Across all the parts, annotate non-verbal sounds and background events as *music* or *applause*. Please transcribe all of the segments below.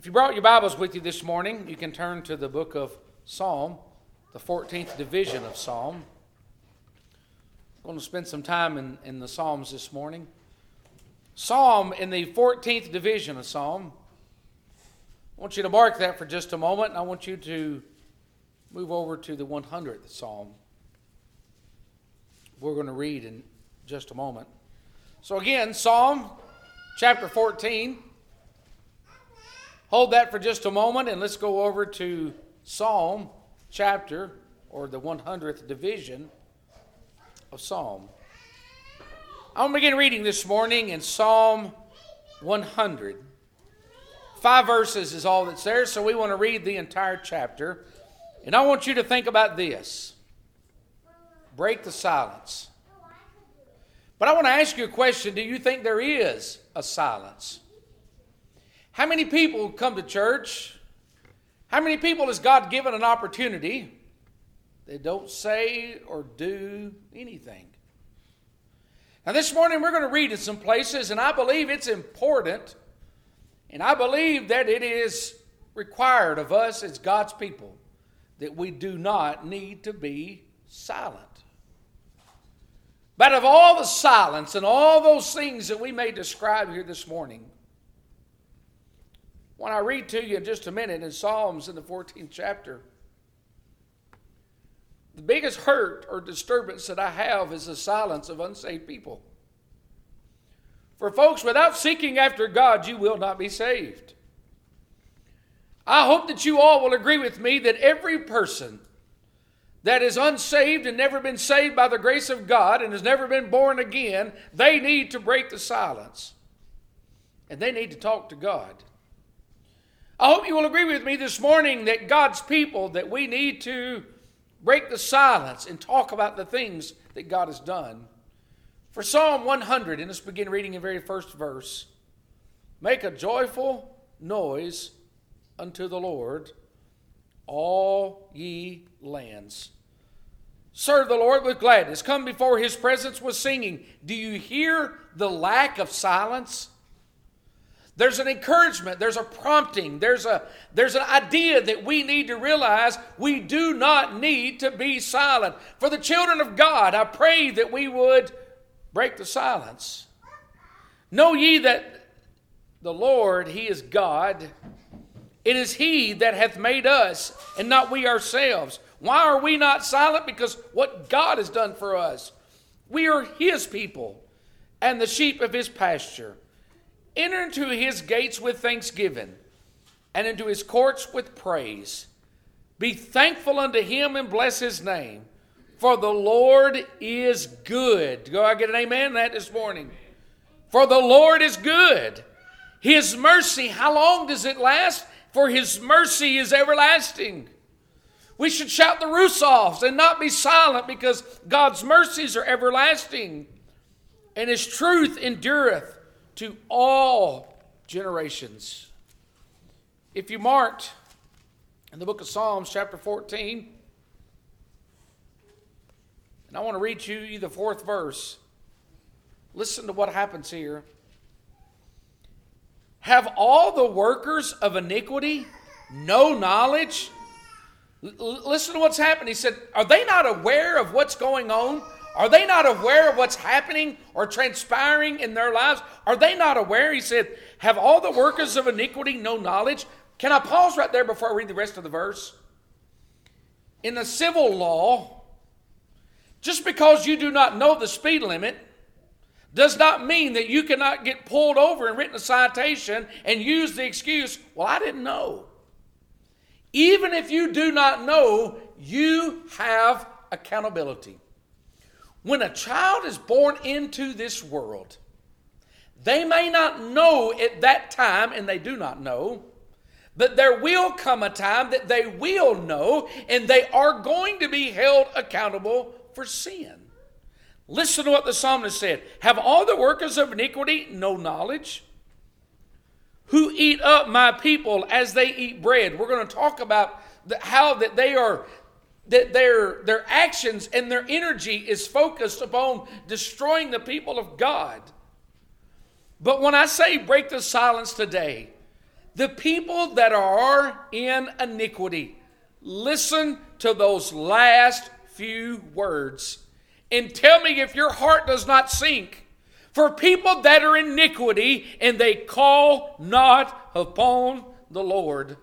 If you brought your Bibles with you this morning, you can turn to the book of Psalm, the 14th division of Psalm. I'm going to spend some time in, in the Psalms this morning. Psalm in the 14th division of Psalm. I want you to mark that for just a moment, and I want you to move over to the 100th Psalm. We're going to read in just a moment. So, again, Psalm chapter 14. Hold that for just a moment and let's go over to Psalm chapter or the 100th division of Psalm. I'm going to begin reading this morning in Psalm 100. Five verses is all that's there, so we want to read the entire chapter. And I want you to think about this break the silence. But I want to ask you a question Do you think there is a silence? How many people come to church? How many people has God given an opportunity? They don't say or do anything. Now, this morning we're going to read in some places, and I believe it's important, and I believe that it is required of us as God's people that we do not need to be silent. But of all the silence and all those things that we may describe here this morning, when I read to you in just a minute in Psalms in the 14th chapter, the biggest hurt or disturbance that I have is the silence of unsaved people. For folks, without seeking after God, you will not be saved. I hope that you all will agree with me that every person that is unsaved and never been saved by the grace of God and has never been born again, they need to break the silence. And they need to talk to God. I hope you will agree with me this morning that God's people, that we need to break the silence and talk about the things that God has done. For Psalm 100, and let's begin reading the very first verse Make a joyful noise unto the Lord, all ye lands. Serve the Lord with gladness. Come before his presence with singing. Do you hear the lack of silence? There's an encouragement, there's a prompting, there's a there's an idea that we need to realize we do not need to be silent. For the children of God, I pray that we would break the silence. Know ye that the Lord, He is God. It is He that hath made us, and not we ourselves. Why are we not silent? Because what God has done for us. We are His people and the sheep of His pasture. Enter into his gates with thanksgiving and into his courts with praise. Be thankful unto him and bless his name. For the Lord is good. Go, I get an amen that this morning. For the Lord is good. His mercy, how long does it last? For his mercy is everlasting. We should shout the roofs off and not be silent because God's mercies are everlasting and his truth endureth to all generations. If you marked in the book of Psalms, chapter 14, and I want to read you the fourth verse. Listen to what happens here. Have all the workers of iniquity no knowledge? L- listen to what's happening. He said, Are they not aware of what's going on? Are they not aware of what's happening or transpiring in their lives? Are they not aware? He said, Have all the workers of iniquity no knowledge? Can I pause right there before I read the rest of the verse? In the civil law, just because you do not know the speed limit does not mean that you cannot get pulled over and written a citation and use the excuse, Well, I didn't know. Even if you do not know, you have accountability. When a child is born into this world, they may not know at that time, and they do not know, but there will come a time that they will know, and they are going to be held accountable for sin. Listen to what the psalmist said Have all the workers of iniquity no knowledge? Who eat up my people as they eat bread? We're going to talk about how that they are that their, their actions and their energy is focused upon destroying the people of God. But when I say break the silence today, The people that are in iniquity. Listen to those last few words and tell me if your heart does not sink. For people that are iniquity and they call not upon the Lord.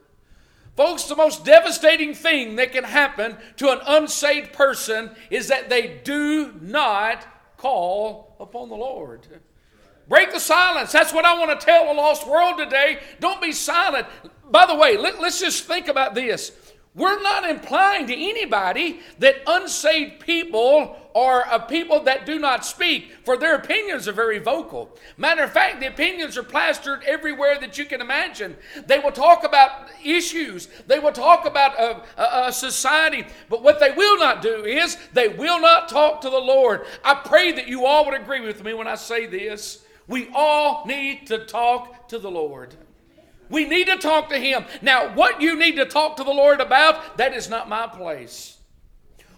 Folks, the most devastating thing that can happen to an unsaved person is that they do not call upon the Lord. Break the silence. That's what I want to tell the lost world today. Don't be silent. By the way, let, us just think about this. We're not implying to anybody that unsaved people are a people that do not speak, for their opinions are very vocal. Matter of fact, the opinions are plastered everywhere that you can imagine. They will talk about issues, they will talk about a, a, a society, but what they will not do is they will not talk to the Lord. I pray that you all would agree with me when I say this. We all need to talk to the Lord. We need to talk to Him. Now, what you need to talk to the Lord about, that is not my place.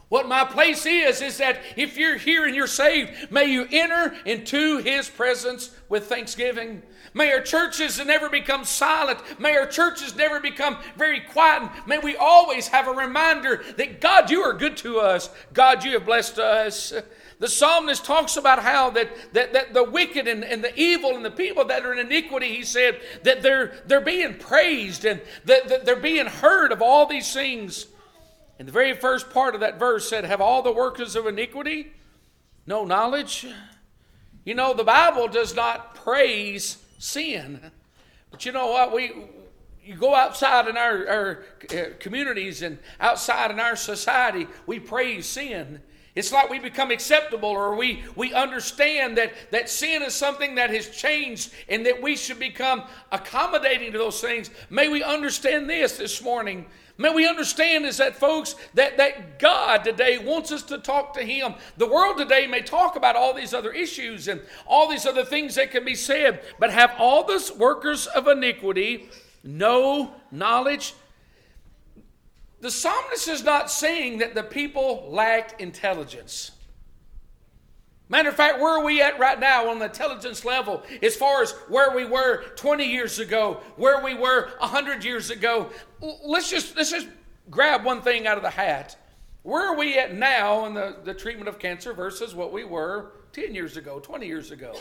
What my place is, is that if you're here and you're saved, may you enter into His presence with thanksgiving. May our churches never become silent. May our churches never become very quiet. May we always have a reminder that God, you are good to us. God, you have blessed us. The psalmist talks about how that, that, that the wicked and, and the evil and the people that are in iniquity, he said, that they're, they're being praised and that, that they're being heard of all these things. And the very first part of that verse said, Have all the workers of iniquity no knowledge? You know, the Bible does not praise sin. But you know what? We, you go outside in our, our uh, communities and outside in our society, we praise sin. It's like we become acceptable or we, we understand that, that sin is something that has changed and that we should become accommodating to those things. May we understand this this morning. May we understand is that, folks, that, that God today wants us to talk to Him. The world today may talk about all these other issues and all these other things that can be said, but have all the workers of iniquity no knowledge? The psalmist is not saying that the people lacked intelligence. Matter of fact, where are we at right now on the intelligence level as far as where we were 20 years ago, where we were 100 years ago? Let's just, let's just grab one thing out of the hat. Where are we at now in the, the treatment of cancer versus what we were 10 years ago, 20 years ago?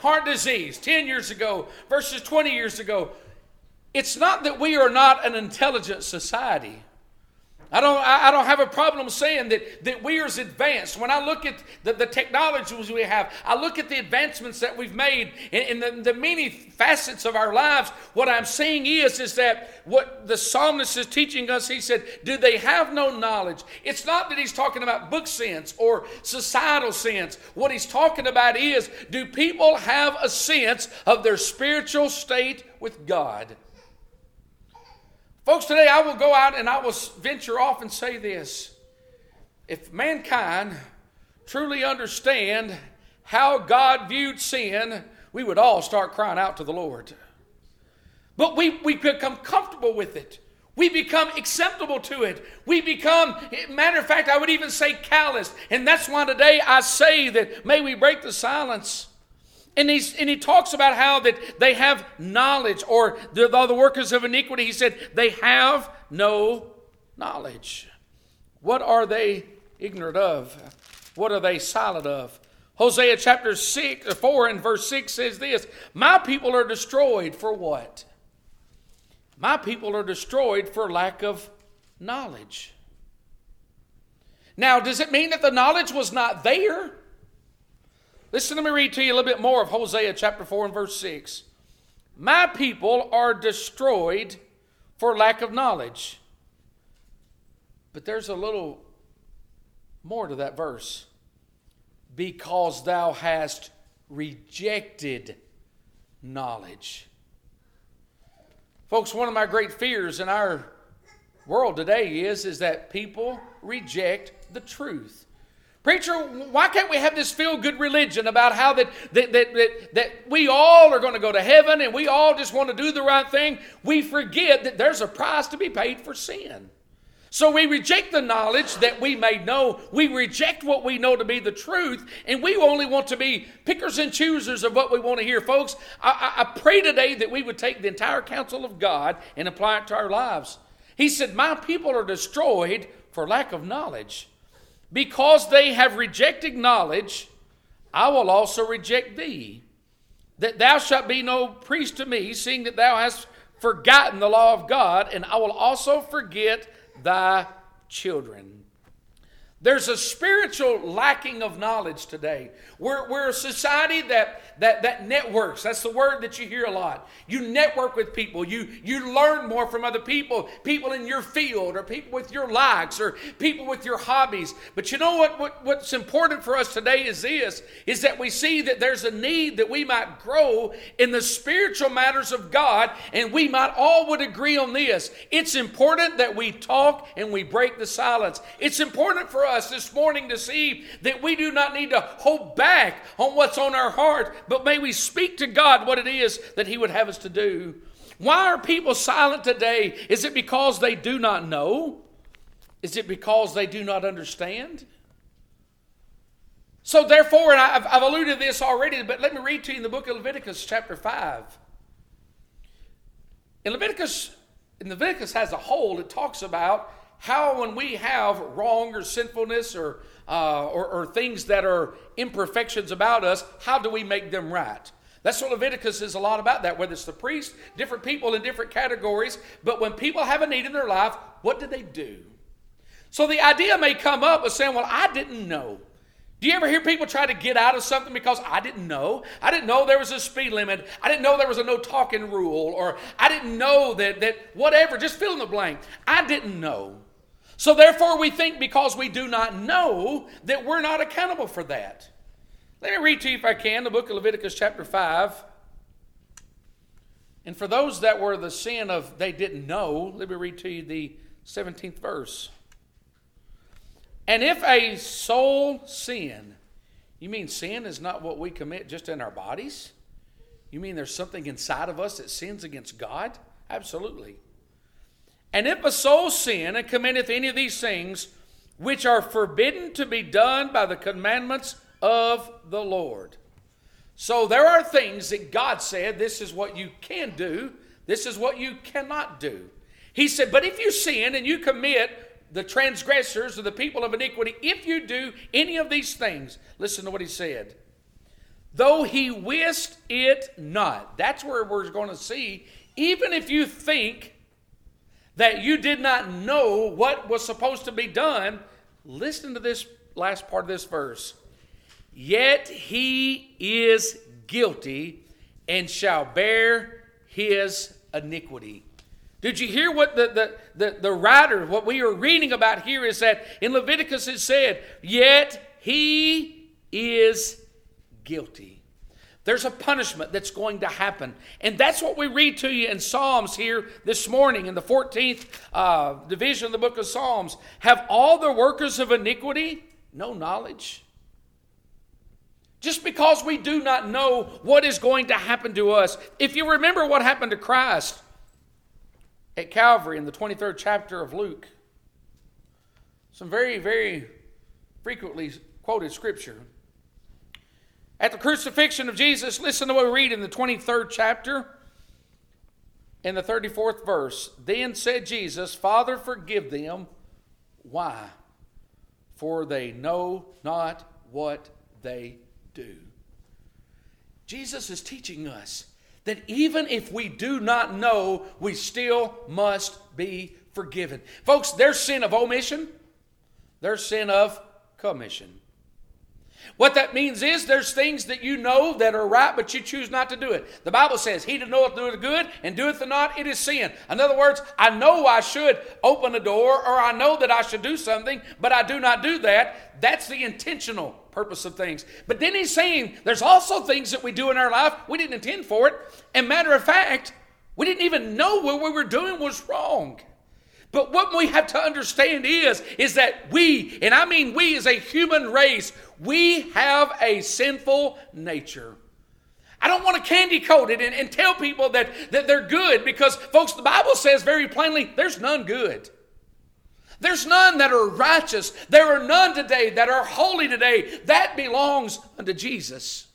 Heart disease, 10 years ago versus 20 years ago. It's not that we are not an intelligent society. I don't, I don't have a problem saying that, that we are as advanced. When I look at the, the technologies we have, I look at the advancements that we've made in, in the, the many facets of our lives. What I'm saying is, is that what the psalmist is teaching us, he said, do they have no knowledge? It's not that he's talking about book sense or societal sense. What he's talking about is, do people have a sense of their spiritual state with God? Folks, today I will go out and I will venture off and say this. If mankind truly understand how God viewed sin, we would all start crying out to the Lord. But we, we become comfortable with it. We become acceptable to it. We become, eh, matter of fact, I would even say callous. And that's why today I say that may we break the silence and, he's, and he talks about how that they have knowledge, or the, the workers of iniquity, he said, they have no knowledge. What are they ignorant of? What are they silent of? Hosea chapter 6, uh, 4 and verse 6 says this My people are destroyed for what? My people are destroyed for lack of knowledge. Now, does it mean that the knowledge was not there? Listen, let me read to you a little bit more of Hosea chapter 4 and verse 6. My people are destroyed for lack of knowledge. But there's a little more to that verse. Because thou hast rejected knowledge. Folks, one of my great fears in our world today is, is that people reject the truth. Preacher, why can't we have this feel good religion about how that, that, that, that, that we all are going to go to heaven and we all just want to do the right thing? We forget that there's a price to be paid for sin. So we reject the knowledge that we may know. We reject what we know to be the truth, and we only want to be pickers and choosers of what we want to hear. Folks, I, I, I pray today that we would take the entire counsel of God and apply it to our lives. He said, My people are destroyed for lack of knowledge. Because they have rejected knowledge, I will also reject thee. That thou shalt be no priest to me, seeing that thou hast forgotten the law of God, and I will also forget thy children. There's a spiritual lacking of knowledge today. We're, we're a society that, that, that networks. That's the word that you hear a lot. You network with people. You, you learn more from other people, people in your field, or people with your likes, or people with your hobbies. But you know what, what what's important for us today is this, is that we see that there's a need that we might grow in the spiritual matters of God, and we might all would agree on this. It's important that we talk and we break the silence. It's important for us us this morning to see that we do not need to hold back on what's on our heart, but may we speak to God what it is that He would have us to do. Why are people silent today? Is it because they do not know? Is it because they do not understand? So, therefore, and I've, I've alluded to this already, but let me read to you in the book of Leviticus, chapter 5. In Leviticus, in Leviticus as a whole, it talks about how when we have wrong or sinfulness or, uh, or, or things that are imperfections about us, how do we make them right? That's what Leviticus is a lot about that, whether it's the priest, different people in different categories. But when people have a need in their life, what do they do? So the idea may come up of saying, well, I didn't know. Do you ever hear people try to get out of something because I didn't know? I didn't know there was a speed limit. I didn't know there was a no talking rule. Or I didn't know that, that whatever, just fill in the blank. I didn't know. So therefore, we think because we do not know that we're not accountable for that. Let me read to you, if I can, the book of Leviticus, chapter 5. And for those that were the sin of they didn't know, let me read to you the 17th verse. And if a soul sin, you mean sin is not what we commit just in our bodies? You mean there's something inside of us that sins against God? Absolutely. And if a soul sin and committeth any of these things, which are forbidden to be done by the commandments of the Lord. So there are things that God said, this is what you can do, this is what you cannot do. He said, but if you sin and you commit the transgressors or the people of iniquity, if you do any of these things, listen to what he said. Though he wist it not. That's where we're going to see, even if you think that you did not know what was supposed to be done, listen to this last part of this verse. Yet he is guilty and shall bear his iniquity. Did you hear what the, the, the, the writer, what we are reading about here is that in Leviticus it said, Yet he is guilty. There's a punishment that's going to happen. And that's what we read to you in Psalms here this morning in the 14th uh, division of the book of Psalms. Have all the workers of iniquity no knowledge? Just because we do not know what is going to happen to us. If you remember what happened to Christ at Calvary in the 23rd chapter of Luke, some very, very frequently quoted scripture. At the crucifixion of Jesus, listen to what we read in the 23rd chapter, in the 34th verse. Then said Jesus, Father, forgive them. Why? For they know not what they do. Jesus is teaching us that even if we do not know, we still must be forgiven. Folks, their sin of omission, their sin of commission. What that means is there's things that you know that are right, but you choose not to do it. The Bible says, He that knoweth doeth good and doeth the not, it is sin. In other words, I know I should open a door or I know that I should do something, but I do not do that. That's the intentional purpose of things. But then he's saying there's also things that we do in our life we didn't intend for it. And matter of fact, we didn't even know what we were doing was wrong. But what we have to understand is, is that we, and I mean we as a human race, we have a sinful nature. I don't want to candy coat it and, and tell people that, that they're good because, folks, the Bible says very plainly there's none good. There's none that are righteous. There are none today that are holy today. That belongs unto Jesus.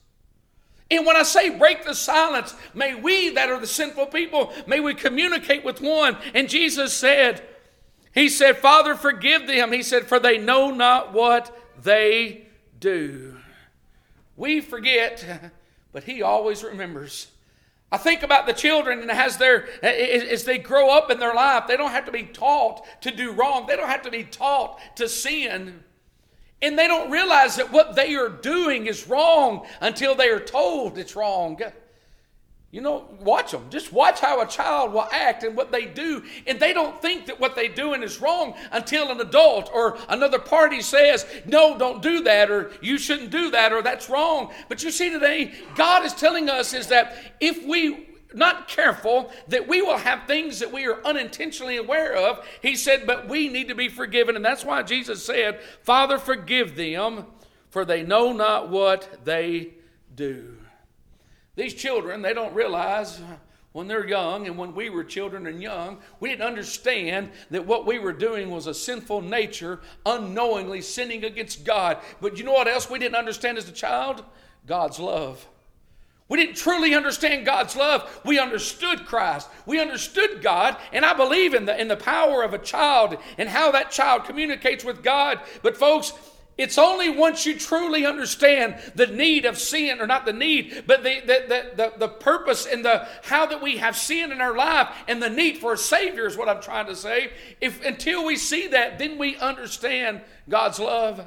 And when I say break the silence, may we that are the sinful people, may we communicate with one. And Jesus said, He said, Father, forgive them. He said, For they know not what they do. We forget, *laughs* but He always remembers. I think about the children and as, as they grow up in their life, they don't have to be taught to do wrong. They don't have to be taught to sin. And they don't realize that what they are doing is wrong until they are told it's wrong. You know, watch them. Just watch how a child will act and what they do. And they don't think that what they're doing is wrong until an adult or another party says, no, don't do that, or you shouldn't do that, or that's wrong. But you see today, God is telling us is that if we not careful that we will have things that we are unintentionally aware of. He said, but we need to be forgiven. And that's why Jesus said, Father, forgive them, for they know not what they do. These children, they don't realize uh, when they're young and when we were children and young, we didn't understand that what we were doing was a sinful nature, unknowingly sinning against God. But you know what else we didn't understand as a child? God's love. We didn't truly understand God's love. We understood Christ. We understood God, and I believe in the, in the power of a child and how that child communicates with God. But, folks, it's only once you truly understand the need of sin, or not the need, but the, the, the, the, purpose and the how that we have sin in our life and the need for a Savior is what I'm trying to say. If until we see that, then we understand God's love.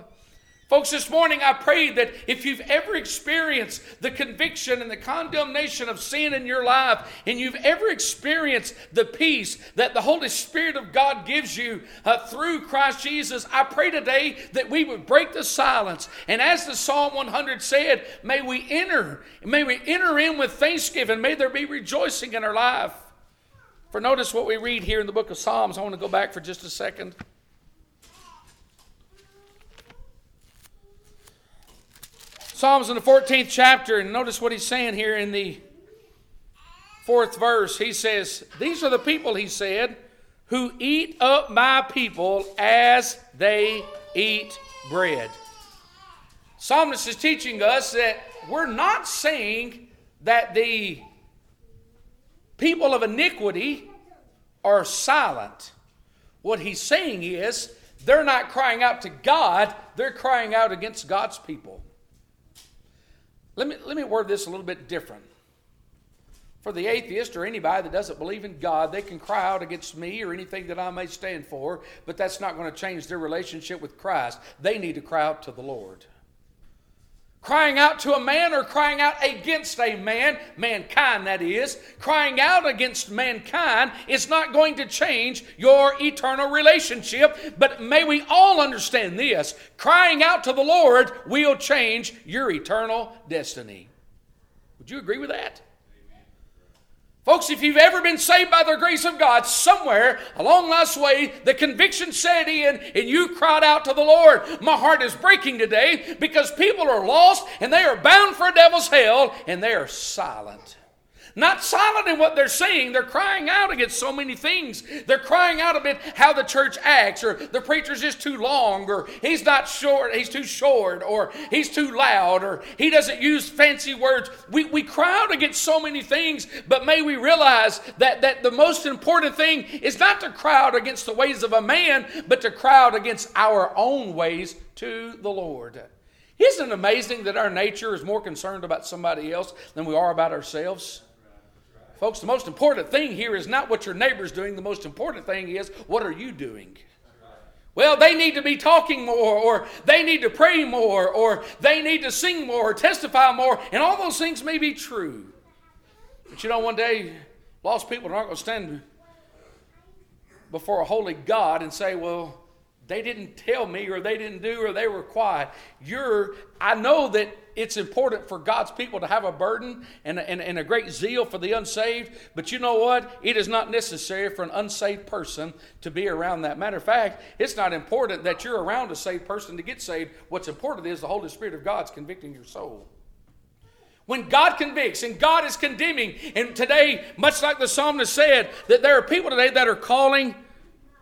Folks, this morning I pray that if you've ever experienced the conviction and the condemnation of sin in your life, and you've ever experienced the peace that the Holy Spirit of God gives you uh, through Christ Jesus, I pray today that we would break the silence. And as the Psalm 100 said, may we enter, may we enter in with thanksgiving, may there be rejoicing in our life. For notice what we read here in the book of Psalms. I want to go back for just a second. Psalms in the 14th chapter, and notice what he's saying here in the fourth verse. He says, These are the people, he said, who eat up my people as they eat bread. Psalmist is teaching us that we're not saying that the people of iniquity are silent. What he's saying is they're not crying out to God, they're crying out against God's people. Let me, let me word this a little bit different. For the atheist or anybody that doesn't believe in God, they can cry out against me or anything that I may stand for, but that's not going to change their relationship with Christ. They need to cry out to the Lord. Crying out to a man or crying out against a man, mankind that is, crying out against mankind is not going to change your eternal relationship. But may we all understand this crying out to the Lord will change your eternal destiny. Would you agree with that? Folks, if you've ever been saved by the grace of God, somewhere along last way, the conviction set in and you cried out to the Lord. My heart is breaking today because people are lost and they are bound for a devil's hell and they are silent. Not silent in what they're saying, they're crying out against so many things. They're crying out about how the church acts, or the preacher's just too long, or he's not short, he's too short, or he's too loud, or he doesn't use fancy words. We, we cry out against so many things, but may we realize that, that the most important thing is not to cry out against the ways of a man, but to cry out against our own ways to the Lord. Isn't it amazing that our nature is more concerned about somebody else than we are about ourselves? Folks, the most important thing here is not what your neighbor's doing. The most important thing is what are you doing? Well, they need to be talking more, or they need to pray more, or they need to sing more, or testify more, and all those things may be true. But you know, one day, lost people are not going to stand before a holy God and say, Well, they didn't tell me, or they didn't do, or they were quiet. You're, I know that it's important for God's people to have a burden and, and, and a great zeal for the unsaved, but you know what? It is not necessary for an unsaved person to be around that. Matter of fact, it's not important that you're around a saved person to get saved. What's important is the Holy Spirit of God's convicting your soul. When God convicts and God is condemning, and today, much like the psalmist said, that there are people today that are calling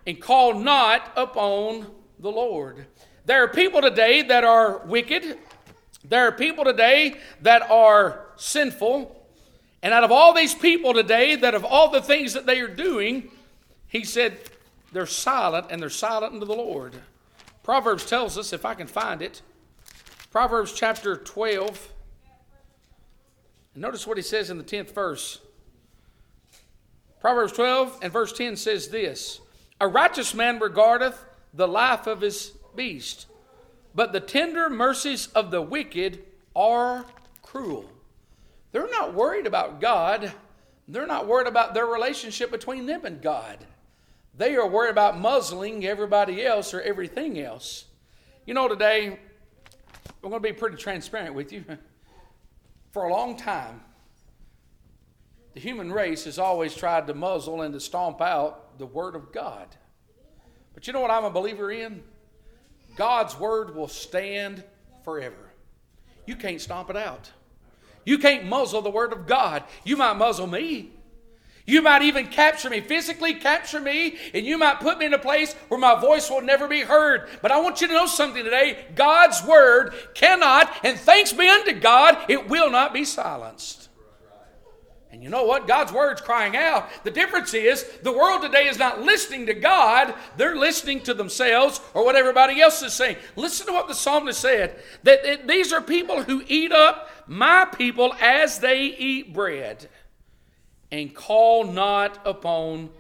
and call not upon the Lord. There are people today that are wicked. There are people today that are sinful. And out of all these people today, that of all the things that they are doing, he said they're silent and they're silent unto the Lord. Proverbs tells us, if I can find it, Proverbs chapter 12. Notice what he says in the 10th verse. Proverbs 12 and verse 10 says this A righteous man regardeth the life of his beast, but the tender mercies of the wicked are cruel. They're not worried about God. They're not worried about their relationship between them and God. They are worried about muzzling everybody else or everything else. You know, today, I'm going to be pretty transparent with you. *laughs* For a long time, the human race has always tried to muzzle and to stomp out the Word of God. But you know what I'm a believer in? God's Word will stand forever. You can't stomp it out. You can't muzzle the Word of God. You might muzzle me. You might even capture me, physically capture me, and you might put me in a place where my voice will never be heard. But I want you to know something today God's Word cannot, and thanks be unto God, it will not be silenced. And you know what? God's word's crying out. The difference is the world today is not listening to God, they're listening to themselves or what everybody else is saying. Listen to what the psalmist said that it, these are people who eat up my people as they eat bread and call not upon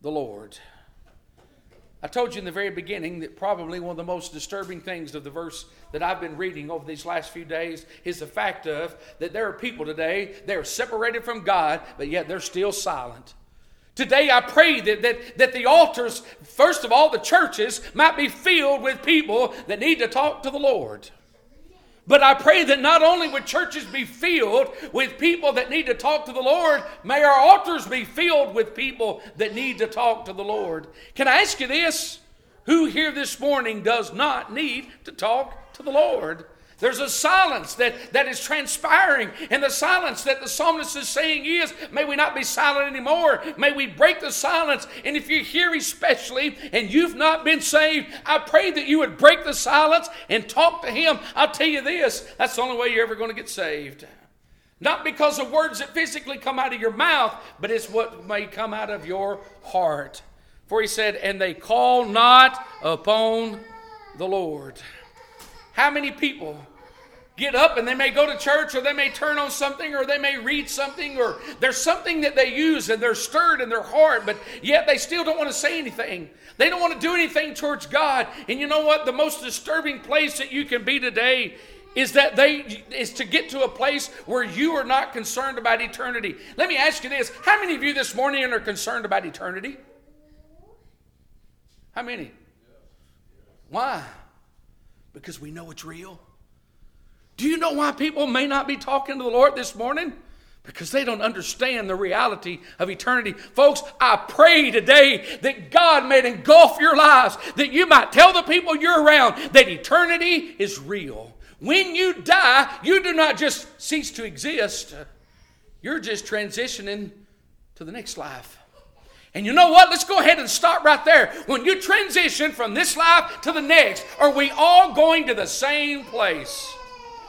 the Lord. I told you in the very beginning that probably one of the most disturbing things of the verse that I've been reading over these last few days is the fact of that there are people today, they're separated from God, but yet they're still silent. Today, I pray that, that, that the altars, first of all, the churches, might be filled with people that need to talk to the Lord. But I pray that not only would churches be filled with people that need to talk to the Lord, may our altars be filled with people that need to talk to the Lord. Can I ask you this? Who here this morning does not need to talk to the Lord? There's a silence that, that is transpiring, and the silence that the psalmist is saying is, may we not be silent anymore. May we break the silence. And if you're here especially and you've not been saved, I pray that you would break the silence and talk to him. I'll tell you this, that's the only way you're ever going to get saved. Not because of words that physically come out of your mouth, but it's what may come out of your heart. For he said, and they call not upon the Lord. How many people get up and they may go to church or they may turn on something or they may read something or there's something that they use and they're stirred in their heart, but yet they still don't want to say anything. They don't want to do anything towards God. And you know what? The most disturbing place that you can be today is that they is to get to a place where you are not concerned about eternity. Let me ask you this. How many of you this morning are concerned about eternity? How many? Why? Because we know it's real. Do you know why people may not be talking to the Lord this morning? Because they don't understand the reality of eternity. Folks, I pray today that God may engulf your lives, that you might tell the people you're around that eternity is real. When you die, you do not just cease to exist, you're just transitioning to the next life. And you know what? Let's go ahead and start right there. When you transition from this life to the next, are we all going to the same place?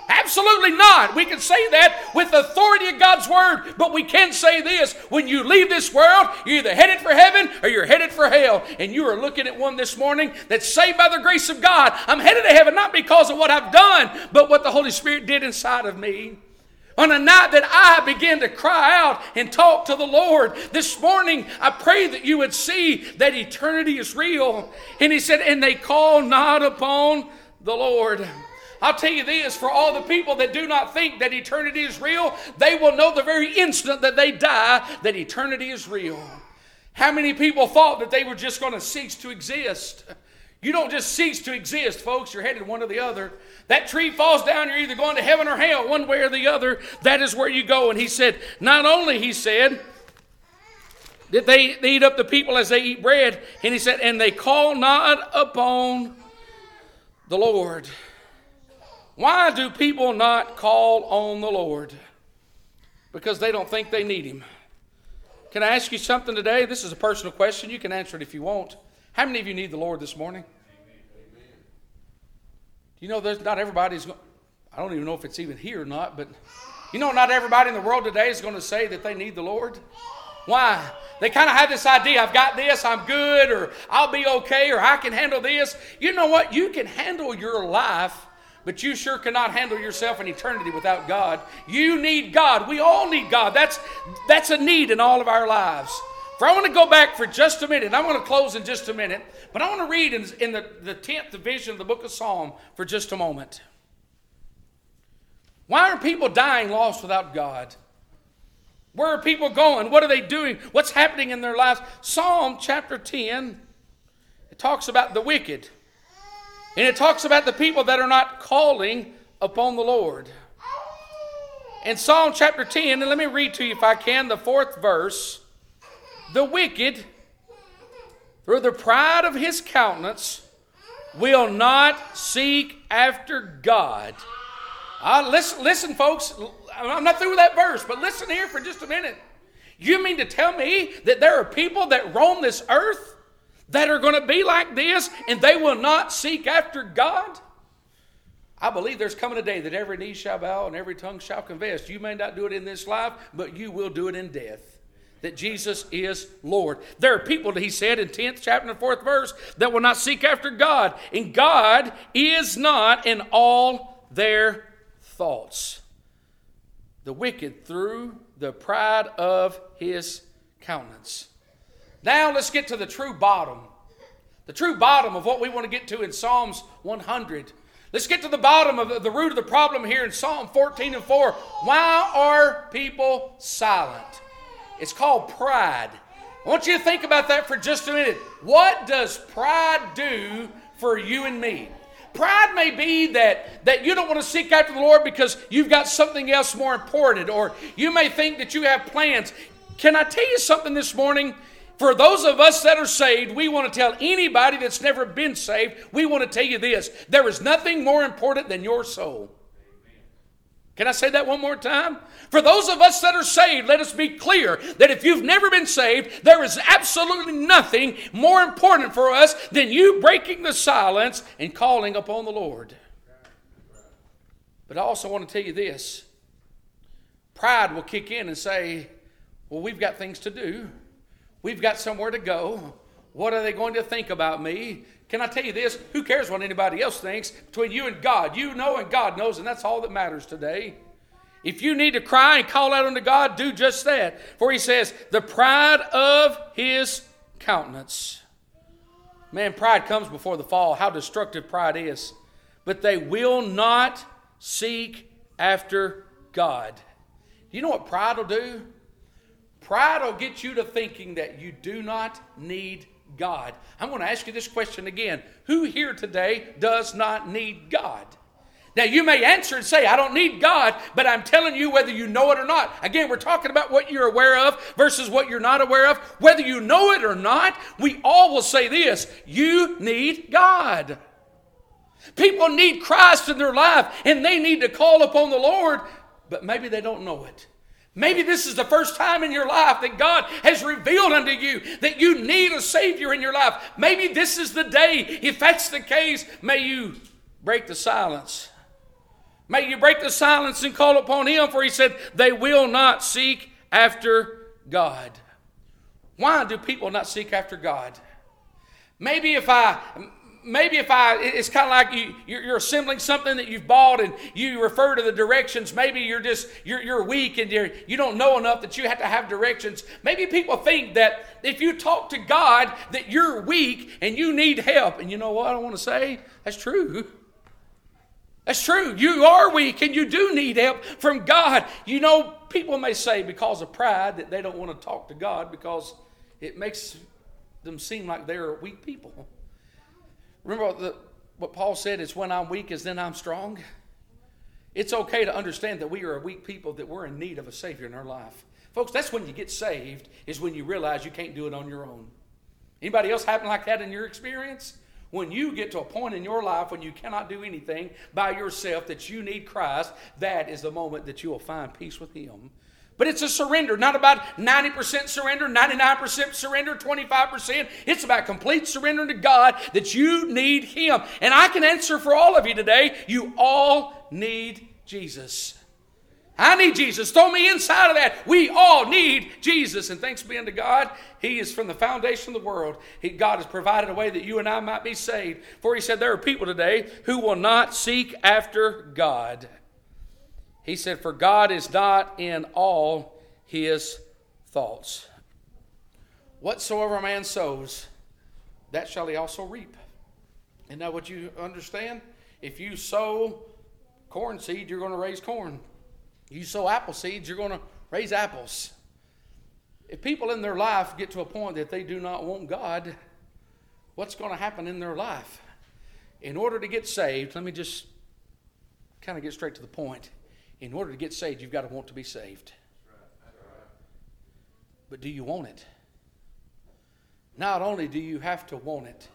Absolutely not. We can say that with the authority of God's word, but we can say this when you leave this world, you're either headed for heaven or you're headed for hell. And you are looking at one this morning that's saved by the grace of God. I'm headed to heaven not because of what I've done, but what the Holy Spirit did inside of me. On a night that I began to cry out and talk to the Lord this morning, I pray that you would see that eternity is real. And He said, And they call not upon the Lord. I'll tell you this for all the people that do not think that eternity is real, they will know the very instant that they die that eternity is real. How many people thought that they were just going to cease to exist? You don't just cease to exist, folks. You're headed one or the other. That tree falls down, you're either going to heaven or hell, one way or the other. That is where you go. And he said, not only, he said, they, they eat up the people as they eat bread, and he said, and they call not upon the Lord. Why do people not call on the Lord? Because they don't think they need him. Can I ask you something today? This is a personal question. You can answer it if you want. How many of you need the Lord this morning? You know, there's not everybody's. Go- I don't even know if it's even here or not, but you know, not everybody in the world today is going to say that they need the Lord. Why? They kind of have this idea I've got this, I'm good, or I'll be okay, or I can handle this. You know what? You can handle your life, but you sure cannot handle yourself in eternity without God. You need God. We all need God. That's, that's a need in all of our lives. For I want to go back for just a minute. I'm going to close in just a minute, but I want to read in, in the, the 10th division of the book of Psalm for just a moment. Why are people dying lost without God? Where are people going? What are they doing? What's happening in their lives? Psalm chapter 10, it talks about the wicked. And it talks about the people that are not calling upon the Lord. In Psalm chapter 10, and let me read to you if I can the fourth verse. The wicked, through the pride of his countenance, will not seek after God. Uh, listen, listen, folks. I'm not through with that verse, but listen here for just a minute. You mean to tell me that there are people that roam this earth that are going to be like this and they will not seek after God? I believe there's coming a day that every knee shall bow and every tongue shall confess. You may not do it in this life, but you will do it in death. That Jesus is Lord. There are people, he said in 10th chapter and 4th verse, that will not seek after God. And God is not in all their thoughts. The wicked through the pride of his countenance. Now let's get to the true bottom. The true bottom of what we want to get to in Psalms 100. Let's get to the bottom of the root of the problem here in Psalm 14 and 4. Why are people silent? It's called pride. I want you to think about that for just a minute. What does pride do for you and me? Pride may be that, that you don't want to seek after the Lord because you've got something else more important, or you may think that you have plans. Can I tell you something this morning? For those of us that are saved, we want to tell anybody that's never been saved, we want to tell you this there is nothing more important than your soul. Can I say that one more time? For those of us that are saved, let us be clear that if you've never been saved, there is absolutely nothing more important for us than you breaking the silence and calling upon the Lord. But I also want to tell you this pride will kick in and say, Well, we've got things to do, we've got somewhere to go. What are they going to think about me? Can I tell you this? Who cares what anybody else thinks? Between you and God, you know and God knows, and that's all that matters today. If you need to cry and call out unto God, do just that. For he says, the pride of his countenance. Man, pride comes before the fall. How destructive pride is. But they will not seek after God. You know what pride will do? Pride will get you to thinking that you do not need God. I'm going to ask you this question again. Who here today does not need God? Now, you may answer and say, I don't need God, but I'm telling you whether you know it or not. Again, we're talking about what you're aware of versus what you're not aware of. Whether you know it or not, we all will say this you need God. People need Christ in their life and they need to call upon the Lord, but maybe they don't know it. Maybe this is the first time in your life that God has revealed unto you that you need a Savior in your life. Maybe this is the day. If that's the case, may you break the silence. May you break the silence and call upon Him, for He said, They will not seek after God. Why do people not seek after God? Maybe if I maybe if I, it's kind of like you, you're, assembling something that you've bought and you refer to the directions. Maybe you're just, you're, you're weak and you're, you don't know enough that you have to have directions. Maybe people think that if you talk to God that you're weak and you need help. And you know what I want to say? That's true. That's true. You are weak and you do need help from God. You know, people may say because of pride that they don't want to talk to God because it makes them seem like they're weak people. Remember what, the, what Paul said is when I'm weak is then I'm strong. It's okay to understand that we are a weak people, that we're in need of a Savior in our life. Folks, that's when you get saved, is when you realize you can't do it on your own. Anybody else happen like that in your experience? When you get to a point in your life when you cannot do anything by yourself, that you need Christ, that is the moment that you will find peace with Him. But it's a surrender, not about 90% surrender, 99% surrender, 25%. It's about complete surrender to God that you need Him. And I can answer for all of you today. You all need Jesus. I need Jesus. Throw me inside of that. We all need Jesus. And thanks be unto God, He is from the foundation of the world. He, God has provided a way that you and I might be saved. For He said, There are people today who will not seek after God. He said, For God is not in all his thoughts. Whatsoever a man sows, that shall he also reap. And now, what you understand? If you sow corn seed, you're going to raise corn. You sow apple seeds, you're going to raise apples. If people in their life get to a point that they do not want God, what's going to happen in their life? In order to get saved, let me just kind of get straight to the point in order to get saved, you've got to want to be saved. But do you want it? Not only do you have to want it,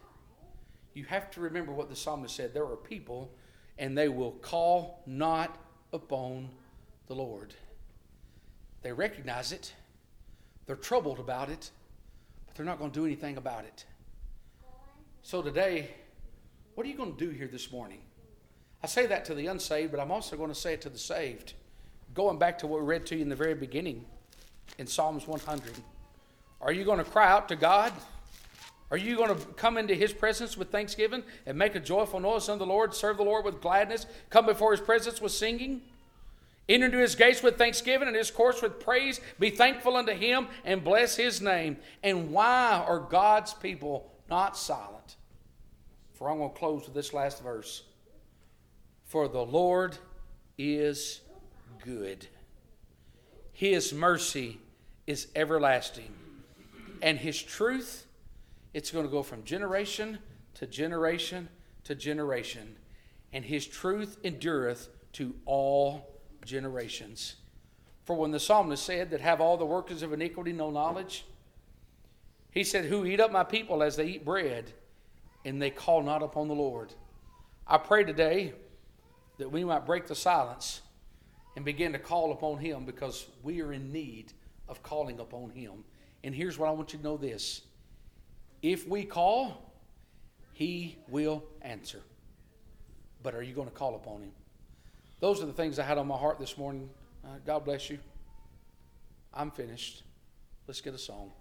you have to remember what the psalmist said. There are people, and they will call not upon the Lord. They recognize it, they're troubled about it, but they're not going to do anything about it. So today, what are you going to do here this morning? I say that to the unsaved, but I'm also going to say it to the saved. Going back to what we read to you in the very beginning in Psalms 100. Are you going to cry out to God? Are you going to come into His presence with thanksgiving and make a joyful noise unto the Lord, serve the Lord with gladness, come before His presence with singing? Enter into His gates with thanksgiving and His courts with praise. Be thankful unto Him and bless His name. And why are God's people not silent? For I'm going to close with this last verse. For the Lord is good. His mercy is everlasting. And his truth, it's going to go from generation to generation to generation. And his truth endureth to all generations. For when the psalmist said that have all the workers of iniquity no knowledge, he said, Who eat up my people as they eat bread, and they call not upon the Lord. I pray today that we might break the silence and begin to call upon Him because we are in need of calling upon Him. And here's what I want you to know this if we call, He will answer. But are you going to call upon Him? Those are the things I had on my heart this morning. Uh, God bless you. I'm finished. Let's get a song.